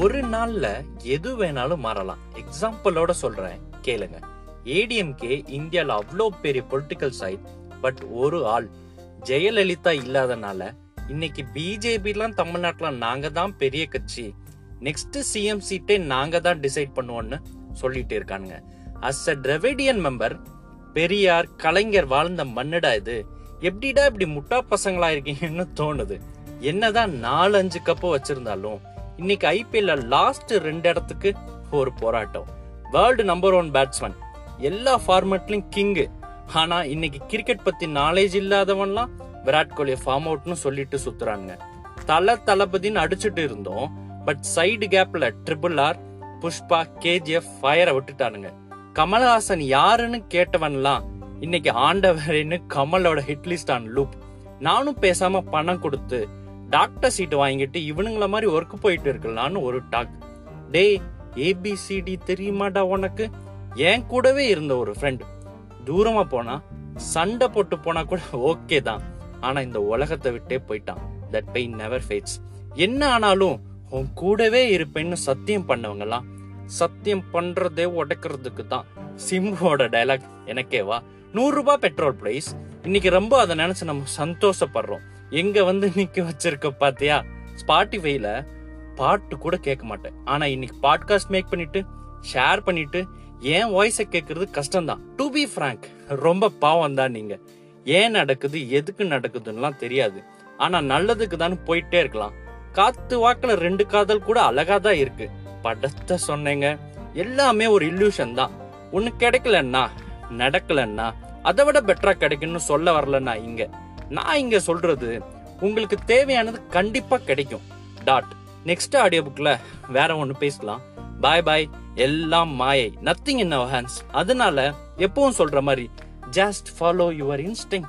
ஒரு நாள்ல எது வேணாலும் மாறலாம். எக்ஸாம்பிளோட சொல்றேன். கேளுங்க. ஏடிஎம்கே இந்தியாவில் அவ்வளோ பெரிய பொலிட்டிக்கல் சைட் பட் ஒரு ஆள் ஜெயலலிதா இல்லாதனால இன்னைக்கு பிஜேபிலாம் தமிழ்நாட்டில் நாங்கள் தான் பெரிய கட்சி. நெக்ஸ்ட் சிஎம் சீட்டே நாங்கள் தான் டிசைட் பண்ணுவோம்னு சொல்லிட்டு இருக்கானுங்க. As a Dravidian member Periyar Kalaignar வாழ்ந்த மண்ணுடா இது. எப்படிடா இப்படி முட்டா பசங்களா இருக்கீங்கன்னு தோணுது. என்னதான் நாலு அஞ்சு கப்பு வச்சிருந்தாலும் இன்னைக்கு ஐபிஎல்ல லாஸ்ட் ரெண்டு இடத்துக்கு ஒரு போராட்டம். வேர்ல்டு நம்பர் ஒன் பேட்ஸ்மேன் எல்லா ஃபார்மேட்லயும் கிங்கு ஆனா இன்னைக்கு கிரிக்கெட் பத்தி நாலேஜ் இல்லாதவன்லாம் விராட் கோலி ஃபார்ம் அவுட்னு சொல்லிட்டு சுத்துறானுங்க. தல தளபதின்னு அடிச்சுட்டு இருந்தோம். பட் சைடு கேப்ல ட்ரிபிள் ஆர் புஷ்பா கேஜிஎஃப் ஃபயரை விட்டுட்டானுங்க. கமல்ஹாசன் யாருன்னு கேட்டவன்லாம் இன்னைக்கு ஆண்டவரேன்னு கமலோட ஹிட் லிஸ்ட் ஆன் லூப் நானும் பேசாம பணம் கொடுத்து டாக்டர் சீட் வாங்கிட்டு இவனுங்கள மாதிரி ஒர்க் போயிட்டு இருக்கலாம்னு ஒரு டாக் டேய் ஏபிசிடி தெரியுமாடா உனக்கு? என் கூடவே இருந்த ஒரு ஃப்ரெண்ட் தூரமா போனா சண்டை போட்டு போனா கூட ஓகே தான். ஆனா இந்த உலகத்தை விட்டே போயிட்டான். தட் பெயின் நெவர் ஃபேட்ஸ் என்ன ஆனாலும் உன் கூடவே இருப்பேன்னு சத்தியம் பண்ணவங்கலாம் சத்தியம் பண்றதே உடைக்கிறதுக்கு தான். சிம்புவோட டைலாக் எனக்கேவா? நூறு ரூபாய் பெட்ரோல் பிரைஸ் இன்னைக்கு ரொம்ப அதை நினைச்சு நம்ம சந்தோஷப்படுறோம். எங்க வந்து நிக்க வச்சிருக்க பாத்தியா? ஸ்பாட்டிஃபைல பாட்டு கூட கேட்க மாட்டேன். ஆனா இன்னைக்கு பாட்காஸ்ட் மேக் பண்ணிட்டு ஷேர் பண்ணிட்டு என் வாய்ஸை கேட்கறது கஷ்டம்தான். டு பி ஃப்ராங்க் ரொம்ப பாவம் தான் நீங்க. ஏன் நடக்குது எதுக்கு நடக்குதுன்னுலாம் தெரியாது. ஆனா நல்லதுக்கு தான் போயிட்டே இருக்கலாம். காத்து வாக்கில் ரெண்டு காதல் கூட அழகா தான் இருக்கு. படத்தை சொன்னேங்க. எல்லாமே ஒரு இல்லூஷன் தான். ஒன்று கிடைக்கலன்னா நடக்கலன்னா அதை விட பெட்டரா கிடைக்கும்னு சொல்ல வரலன்னா இங்கே. நான் இங்க சொல்றது உங்களுக்கு தேவையானது கண்டிப்பா கிடைக்கும். டாட் நெக்ஸ்ட் ஆடியோ புக்ல வேற ஒன்று பேசலாம். பாய் பாய் எல்லாம் மாயை. நத்திங் இன் அவர் ஹேண்ட்ஸ் அதனால எப்பவும் சொல்ற மாதிரி ஜஸ்ட் ஃபாலோ யுவர் இன்ஸ்டிங்